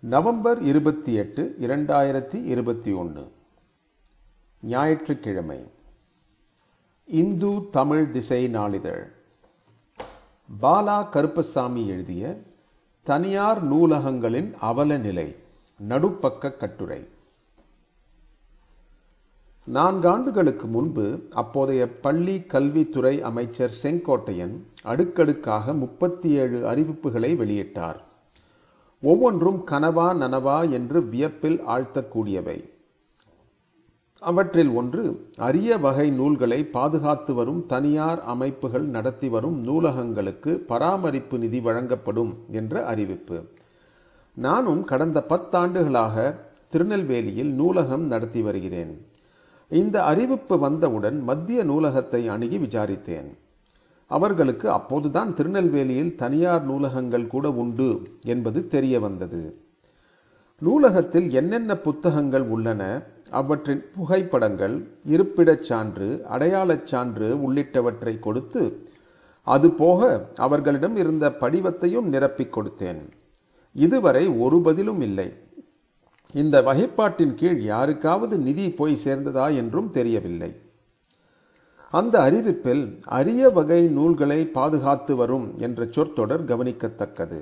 November இருபத்தி எட்டு இரண்டாயிரத்தி இருபத்தி ஒன்று. ஞாயிற்றுக்கிழமை. இந்து தமிழ் திசை நாளிதழ். பாலா கருப்பசாமி எழுதிய தனியார் நூலகங்களின் அவல நிலை நடுப்பக்க கட்டுரை. நான்காண்டுகளுக்கு முன்பு அப்போதைய பள்ளி கல்வித்துறை அமைச்சர் செங்கோட்டையன் அடுக்கடுக்காக முப்பத்தி ஏழு அறிவிப்புகளை வெளியிட்டார். ஒவ்வொன்றும் கனவா நனவா என்று வியப்பில் ஆழ்த்தக்கூடியவை. அவற்றில் ஒன்று அரிய வகை நூல்களை பாதுகாத்து வரும் தனியார் அமைப்புகள் நடத்தி வரும் நூலகங்களுக்கு பராமரிப்பு நிதி வழங்கப்படும் என்ற அறிவிப்பு. நானும் கடந்த பத்தாண்டுகளாக திருநெல்வேலியில் நூலகம் நடத்தி வருகிறேன். இந்த அறிவிப்பு வந்தவுடன் மத்திய நூலகத்தை அணுகி விசாரித்தேன். அவர்களுக்கு அப்போதுதான் திருநெல்வேலியில் தனியார் நூலகங்கள் கூட உண்டு என்பது தெரிய வந்தது நூலகத்தில் என்னென்ன புத்தகங்கள் உள்ளன அவற்றின் புகைப்படங்கள் இருப்பிடச் சான்று அடையாளச் சான்று உள்ளிட்டவற்றை கொடுத்து அதுபோக அவர்களிடம் இருந்த படிவத்தையும் நிரப்பிக் கொடுத்தேன். இதுவரை ஒரு பதிலும் இல்லை. இந்த வகைப்பாட்டின் கீழ் யாருக்காவது நிதி போய் சேர்ந்ததா என்றும் தெரியவில்லை. அந்த அறிவிப்பில் அரிய வகை நூல்களை பாதுகாத்து வரும் என்ற சொற்றொடர் கவனிக்கத்தக்கது.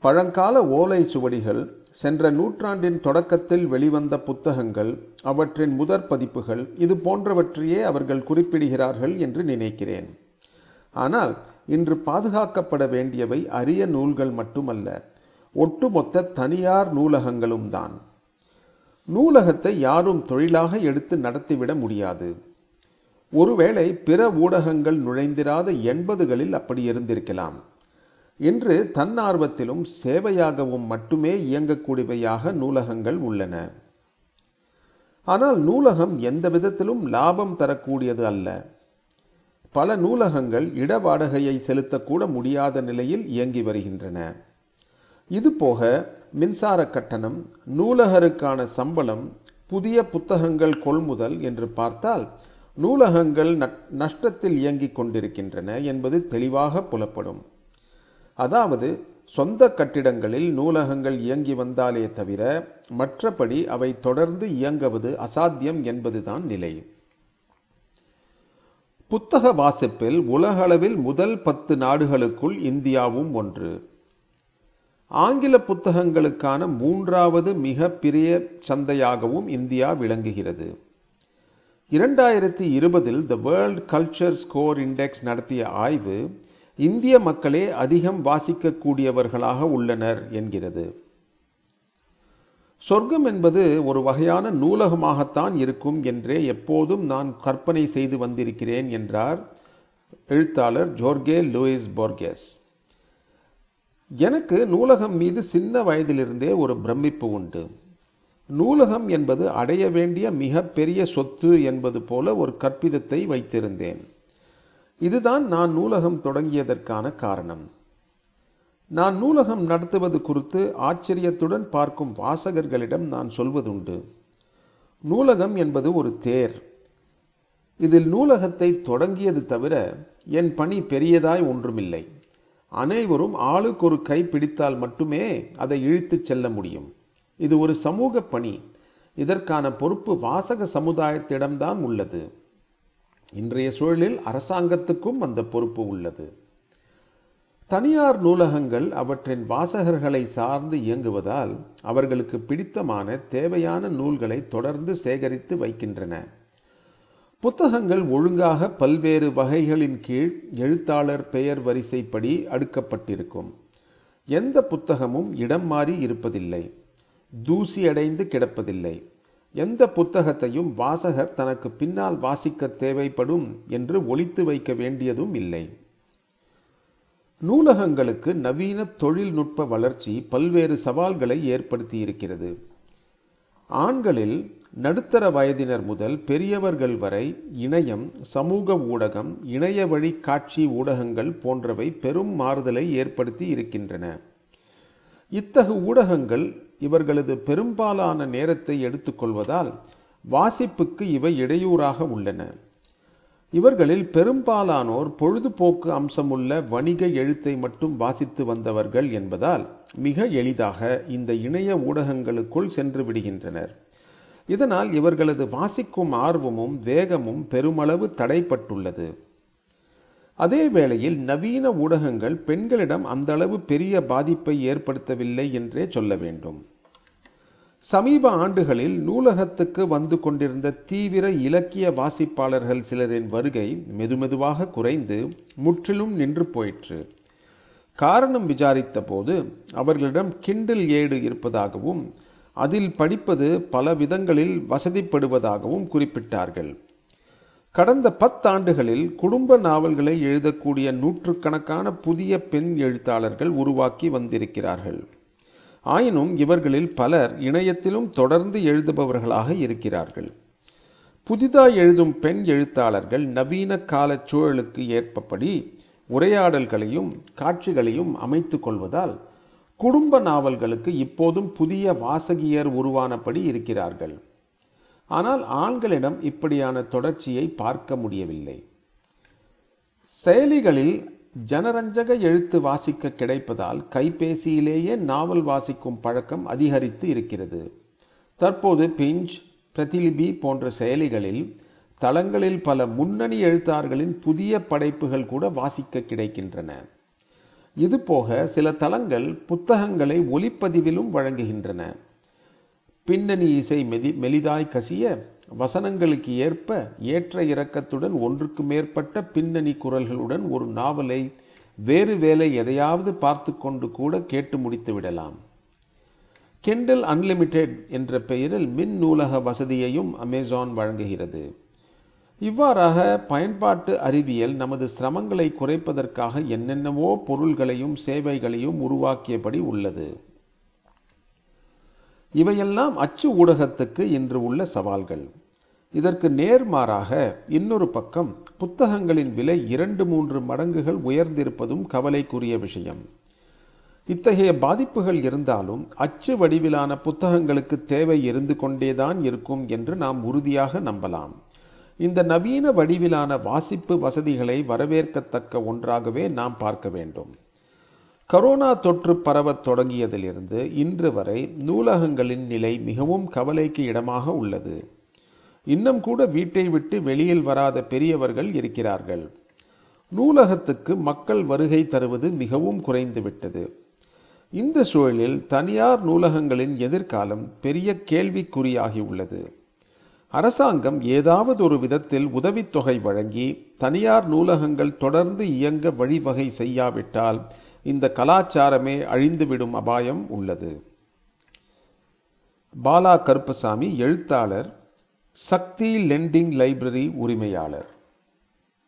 பழங்கால ஓலை சுவடிகள் சென்ற நூற்றாண்டின் தொடக்கத்தில் வெளிவந்த புத்தகங்கள் அவற்றின் முதற் பதிப்புகள் இது போன்றவற்றையே அவர்கள் குறிப்பிடுகிறார்கள் என்று நினைக்கிறேன். ஆனால் இன்று பாதுகாக்கப்பட வேண்டியவை அரிய நூல்கள் மட்டுமல்ல ஒட்டுமொத்த தனியார் நூலகங்களும் தான். நூலகத்தை யாரும் தொழிலாக எடுத்து நடத்திவிட முடியாது. ஒருவேளை பிற ஊடகங்கள் நுழைந்திராத எண்பதுகளில் அப்படி இருந்திருக்கலாம். இன்று தன்னார்வத்திலும் சேவையாகவும் மட்டுமே இயங்கக்கூடியவையாக நூலகங்கள் உள்ளன. ஆனால் நூலகம் எந்த விதத்திலும் லாபம் தரக்கூடியது அல்ல. பல நூலகங்கள் இட வாடகையை செலுத்தக்கூட முடியாத நிலையில் இயங்கி வருகின்றன. இதுபோக மின்சார கட்டணம் நூலகருக்கான சம்பளம் புதிய புத்தகங்கள் கொள்முதல் என்று பார்த்தால் நூலகங்கள் நஷ்டத்தில் இயங்கிக் கொண்டிருக்கின்றன என்பது தெளிவாக புலப்படும். அதாவது சொந்த கட்டிடங்களில் நூலகங்கள் இயங்கி வந்தாலே தவிர மற்றபடி அவை தொடர்ந்து இயங்குவது அசாத்தியம் என்பதுதான் நிலை. புத்தக வாசிப்பில் உலகளவில் முதல் பத்து நாடுகளுக்குள் இந்தியாவும் ஒன்று. ஆங்கில புத்தகங்களுக்கான மூன்றாவது மிக பெரிய சந்தையாகவும் இந்தியா விளங்குகிறது. இரண்டாயிரத்தி இருபதில் the world culture score index நடத்திய ஆய்வு இந்திய மக்களே அதிகம் வாசிக்கக்கூடியவர்களாக உள்ளனர் என்கிறது. சொர்க்கம் என்பது ஒரு வகையான நூலகமாகத்தான் இருக்கும் என்றே எப்போதும் நான் கற்பனை செய்து வந்திருக்கிறேன் என்றார் எழுத்தாளர் ஜோர்கே லூயிஸ் போர்கேஸ். எனக்கு நூலகம் மீது சின்ன வயதிலிருந்தே ஒரு பிரமிப்பு உண்டு. நூலகம் என்பது அடைய வேண்டிய மிக பெரிய சொத்து என்பது போல ஒரு கற்பிதத்தை வைத்திருந்தேன். இதுதான் நான் நூலகம் தொடங்கியதற்கான காரணம். நான் நூலகம் நடத்துவது குறித்து ஆச்சரியத்துடன் பார்க்கும் வாசகர்களிடம் நான் சொல்வதுண்டு. நூலகம் என்பது ஒரு தேர். இதில் நூலகத்தை தொடங்கியது தவிர என் பணி பெரியதாய் ஒன்றுமில்லை. அனைவரும் ஆளுக்கு ஒரு கை பிடித்தால் மட்டுமே அதை இழுத்துச் செல்ல முடியும். இது ஒரு சமூக பணி. இதற்கான பொறுப்பு வாசக சமுதாயத்திடம்தான் உள்ளது. இன்றைய சூழலில் அரசாங்கத்துக்கும் அந்த பொறுப்பு உள்ளது. தனியார் நூலகங்கள் அவற்றின் வாசகர்களை சார்ந்து இயங்குவதால் அவர்களுக்கு பிடித்தமான தேவையான நூல்களை தொடர்ந்து சேகரித்து வைக்கின்றன. புத்தகங்கள் ஒழுங்காக பல்வேறு வகைகளின் கீழ் எழுத்தாளர் பெயர் வரிசைப்படி அடுக்கப்பட்டிருக்கும். எந்த புத்தகமும் இடம் மாறி இருப்பதில்லை. தூசி அடைந்து கிடப்பதில்லை. எந்த புத்தகத்தையும் வாசகர் தனக்கு பின்னால் வாசிக்க தேவைப்படும் என்று ஒழித்து வைக்க வேண்டியதும் இல்லை. நூலகங்களுக்கு நவீன தொழில்நுட்ப வளர்ச்சி பல்வேறு சவால்களை ஏற்படுத்தி இருக்கிறது ஆண்களில் நடுத்தர வயதினர் முதல் பெரியவர்கள் வரை இணையம் சமூக ஊடகம் இணைய வழி காட்சி ஊடகங்கள் போன்றவை பெரும் மாறுதலை ஏற்படுத்தி இருக்கின்றன. இத்தகு ஊடகங்கள் இவர்களது பெரும்பாலான நேரத்தை எடுத்துக்கொள்வதால் வாசிப்புக்கு இவை இடையூறாக உள்ளன. இவர்களில் பெரும்பாலானோர் பொழுதுபோக்கு அம்சமுள்ள வணிக எழுத்தை மட்டும் வாசித்து வந்தவர்கள் என்பதால் மிக எளிதாக இந்த இணைய ஊடகங்களுக்குள் சென்று விடுகின்றனர். இதனால் இவர்களது வாசிக்கும் ஆர்வமும் வேகமும் பெருமளவு தடைப்பட்டுள்ளது. அதே வேளையில் நவீன ஊடகங்கள் பெண்களிடம் அந்த அளவு பெரிய பாதிப்பை ஏற்படுத்தவில்லை என்றே சொல்ல வேண்டும். சமீப ஆண்டுகளில் நூலகத்துக்கு வந்து கொண்டிருந்த தீவிர இலக்கிய வாசிப்பாளர்கள் சிலரின் வருகை மெதுமெதுவாக குறைந்து முற்றிலும் நின்று போயிற்று. காரணம் விசாரித்த போது அவர்களிடம் கிண்டில் ஏடு இருப்பதாகவும் அதில் படிப்பது பல விதங்களில் வசதிப்படுவதாகவும் குறிப்பிட்டார்கள். கடந்த பத்தாண்டுகளில் குடும்ப நாவல்களை எழுதக்கூடிய நூற்றுக்கணக்கான புதிய பெண் எழுத்தாளர்கள் உருவாக்கி வந்திருக்கிறார்கள். ஆயினும் இவர்களில் பலர் இணையத்திலும் தொடர்ந்து எழுதுபவர்களாக இருக்கிறார்கள். புதிதாக எழுதும் பெண் எழுத்தாளர்கள் நவீன கால சூழலுக்கு ஏற்பபடி உரையாடல்களையும் காட்சிகளையும் அமைத்து கொள்வதால் குடும்ப நாவல்களுக்கு இப்போதும் புதிய வாசகியர் உருவானபடி இருக்கிறார்கள். ஆனால் ஆண்களிடம் இப்படியான தொடர்ச்சியை பார்க்க முடியவில்லை. செயலிகளில் ஜனரஞ்சக எழுத்து வாசிக்க கிடைப்பதால் கைபேசியிலேயே நாவல் வாசிக்கும் பழக்கம் அதிகரித்து இருக்கிறது. தற்போது பிஞ்ச் பிரதிலிபி போன்ற செயலிகளில் தளங்களில் பல முன்னணி எழுத்தாளர்களின் புதிய படைப்புகள் கூட வாசிக்க கிடைக்கின்றன. இதுபோக சில தளங்கள் புத்தகங்களை ஒலிப்பதிவிலும் வழங்குகின்றன. பின்னணி இசை மெதி மெலிதாய் கசிய வசனங்களுக்கு ஏற்ப ஏற்ற இறக்கத்துடன் ஒன்றுக்கு மேற்பட்ட பின்னணி குரல்களுடன் ஒரு நாவலை வேறு வேலை எதையாவது பார்த்து கொண்டு கூட கேட்டு முடித்து விடலாம். கெண்டல் அன்லிமிட்டெட் என்ற பெயரில் மின் நூலக வசதியையும் அமேசான் வழங்குகிறது. இவ்வாறாக பயன்பாட்டு அறிவியல் நமது சிரமங்களை குறைப்பதற்காக என்னென்னவோ பொருள்களையும் சேவைகளையும் உருவாக்கியபடி உள்ளது. இவையெல்லாம் அச்சு ஊடகத்துக்கு இன்று உள்ள சவால்கள். இதற்கு நேர்மாறாக இன்னொரு பக்கம் புத்தகங்களின் விலை இரண்டு மூன்று மடங்குகள் உயர்ந்திருப்பதும் கவலைக்குரிய விஷயம். இத்தகைய பாதிப்புகள் இருந்தாலும் அச்சு வடிவிலான புத்தகங்களுக்கு தேவை இருந்து கொண்டேதான் இருக்கும் என்று நாம் உறுதியாக நம்பலாம். இந்த நவீன வடிவிலான வாசிப்பு வசதிகளை வரவேற்கத்தக்க ஒன்றாகவே நாம் பார்க்க வேண்டும். கரோனா தொற்று பரவத் தொடங்கியதிலிருந்து இன்று வரை நூலகங்களின் நிலை மிகவும் கவலைக்கு இடமாக உள்ளது. இன்னும் கூட வீட்டை விட்டு வெளியில் வராத பெரியவர்கள் இருக்கிறார்கள். நூலகத்துக்கு மக்கள் வருகை தருவது மிகவும் குறைந்துவிட்டது. இந்த சூழலில் தனியார் நூலகங்களின் எதிர்காலம் பெரிய கேள்விக்குறியாகியுள்ளது அரசாங்கம் ஏதாவது ஒரு விதத்தில் உதவித்தொகை வழங்கி தனியார் நூலகங்கள் தொடர்ந்து இயங்க வழிவகை செய்யாவிட்டால் இந்த கலாச்சாரமே அழிந்துவிடும் அபாயம் உள்ளது. பாலா கருப்பசாமி எழுத்தாளர் சக்தி லெண்டிங் லைப்ரரி உரிமையாளர்.